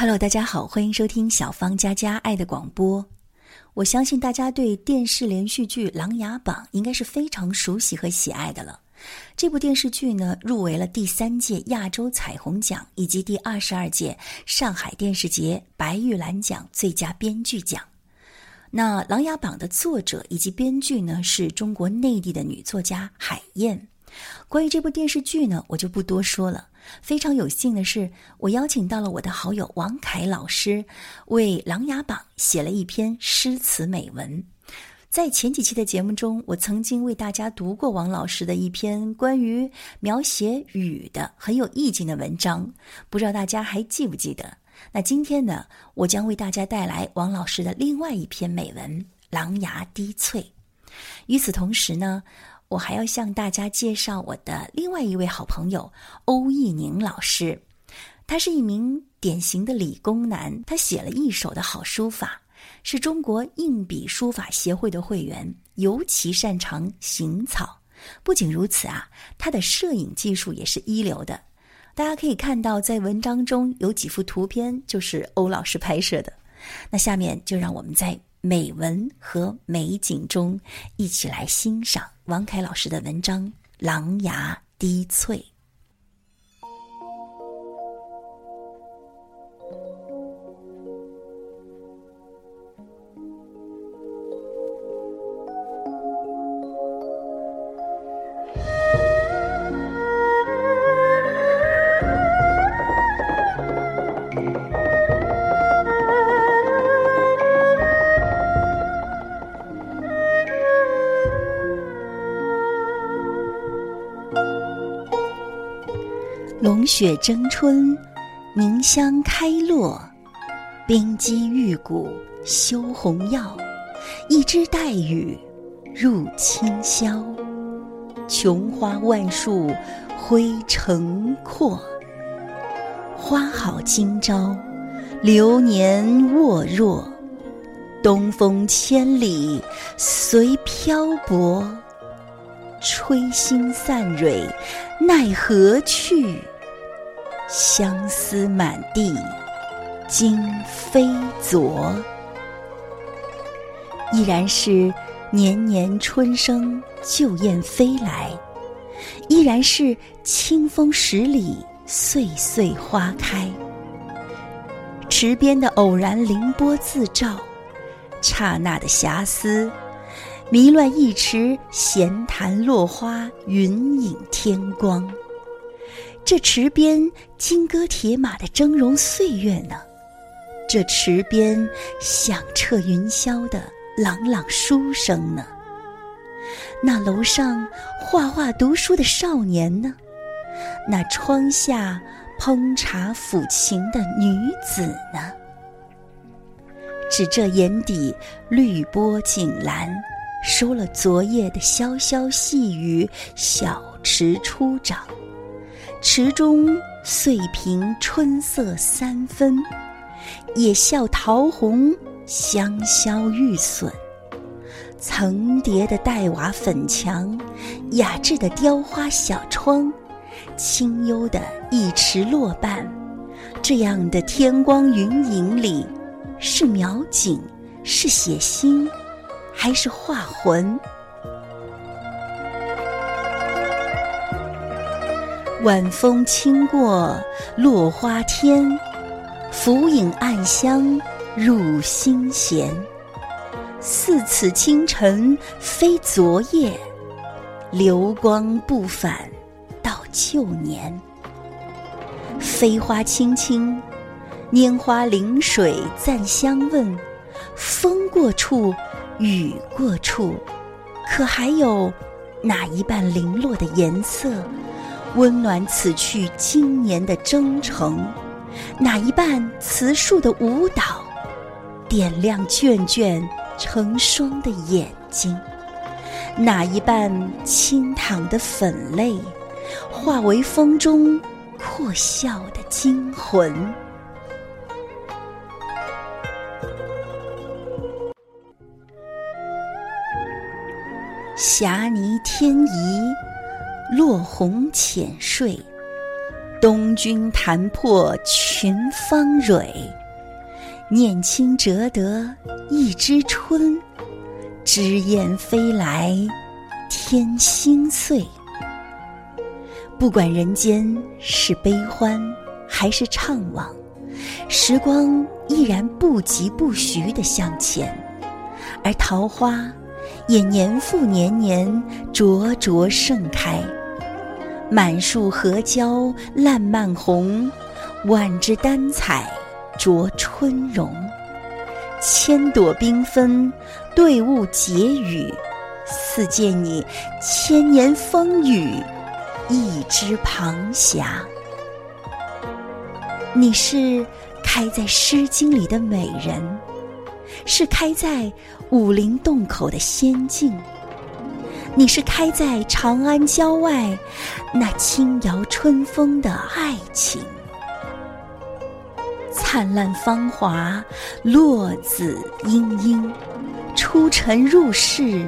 Hello，大家好，欢迎收听小芳家家爱的广播。我相信大家对电视连续剧《琅琊榜》应该是非常熟悉和喜爱的了。这部电视剧呢，入围了第三届亚洲彩虹奖以及第二十二届上海电视节白玉兰奖最佳编剧奖。那《琅琊榜》的作者以及编剧呢，是中国内地的女作家海燕。关于这部电视剧呢，我就不多说了。非常有幸的是，我邀请到了我的好友王凯老师，为《琅琊榜》写了一篇诗词美文。在前几期的节目中，我曾经为大家读过王老师的一篇关于描写雨的很有意境的文章，不知道大家还记不记得？那今天呢，我将为大家带来王老师的另外一篇美文《琅琊滴翠》。与此同时呢，我还要向大家介绍我的另外一位好朋友欧义宁老师，他是一名典型的理工男，他写了一手的好书法。是中国硬笔书法协会的会员，尤其擅长行草。不仅如此啊，他的摄影技术也是一流的。大家可以看到，在文章中有几幅图片就是欧老师拍摄的。那下面就让我们在美文和美景中一起来欣赏王凯老师的文章《狼牙滴翠》。龙雪争春，凝香开落；冰肌玉骨修红药，一枝带雨入清宵。琼花万树辉城阔，花好今朝，流年沃若。东风千里随漂泊，吹心散蕊奈何去？相思满地，今非昨。依然是年年春生，旧燕飞来；依然是清风十里，岁岁花开。池边的偶然凌波自照，刹那的遐思，迷乱一池闲谈落花，云影天光。这池边金戈铁马的峥嵘岁月呢？这池边响彻云霄的朗朗书声呢？那楼上画画读书的少年呢？那窗下烹茶抚琴的女子呢？只这眼底绿波锦澜，收了昨夜的潇潇细雨，小池初长。池中岁平春色三分，也笑桃红香消玉损。层叠的黛瓦粉墙，雅致的雕花小窗，清幽的一池落瓣，这样的天光云影里，是描景，是写心，还是画魂？晚风轻过落花天，浮影暗香入心弦。似此清晨非昨夜，流光不返到旧年。飞花轻轻，拈花临水暂相问。风过处，雨过处，可还有哪一半零落的颜色？温暖此去经年的征程，哪一半慈树的舞蹈，点亮卷卷成霜的眼睛？哪一半轻淌的粉泪，化为风中阔笑的惊魂？霞泥天移。落红浅睡，东君弹破群芳蕊，念卿折得一枝春，枝燕飞来天心碎。不管人间是悲欢还是怅惘，时光依然不疾不徐地向前，而桃花也年复年年灼灼盛开。满树荷蕉烂漫红，万枝丹彩着春容。千朵缤纷，对雾结语，似见你千年风雨。一枝庞霞，你是开在《诗经》里的美人，是开在武陵洞口的仙境，你是开在长安郊外那轻摇春风的爱情。灿烂芳华，落子嘤嘤，出尘入世，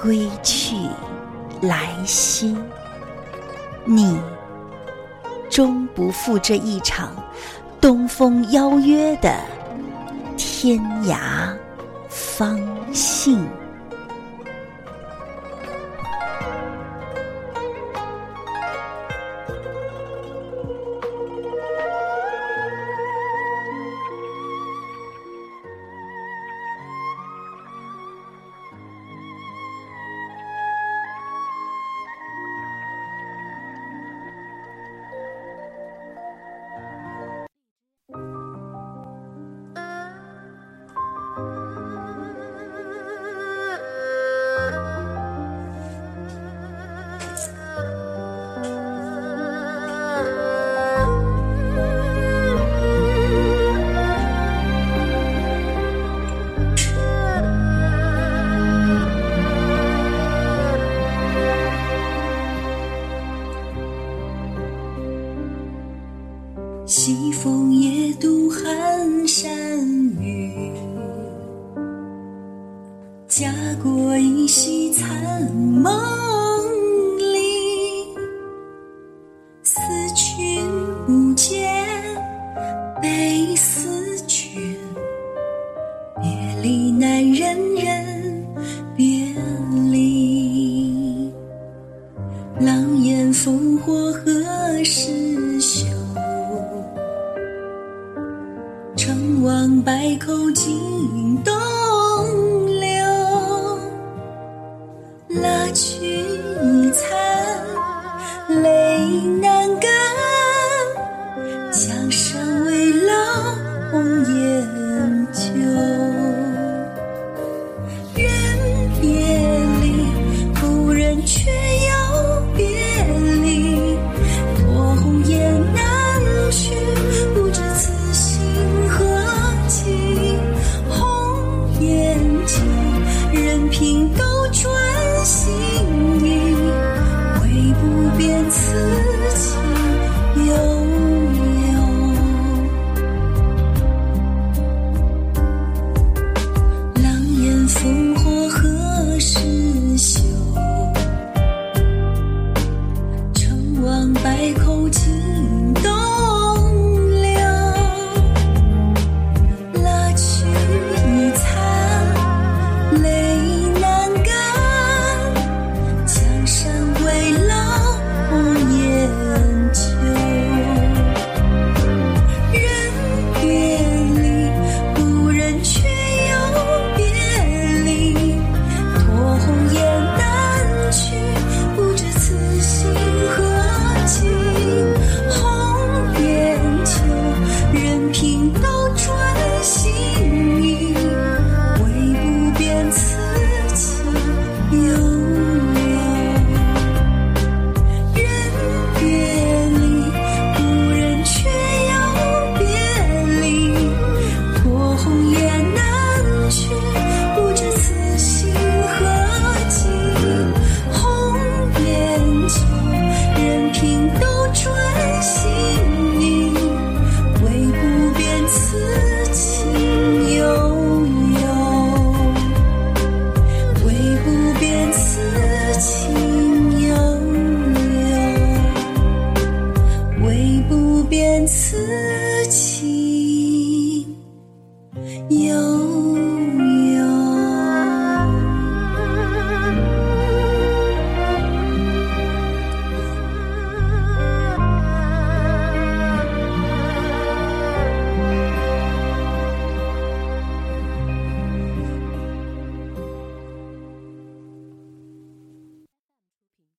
归去来兮。你终不负这一场东风邀约的天涯芳信。西风夜渡寒山雨，家国依稀残梦却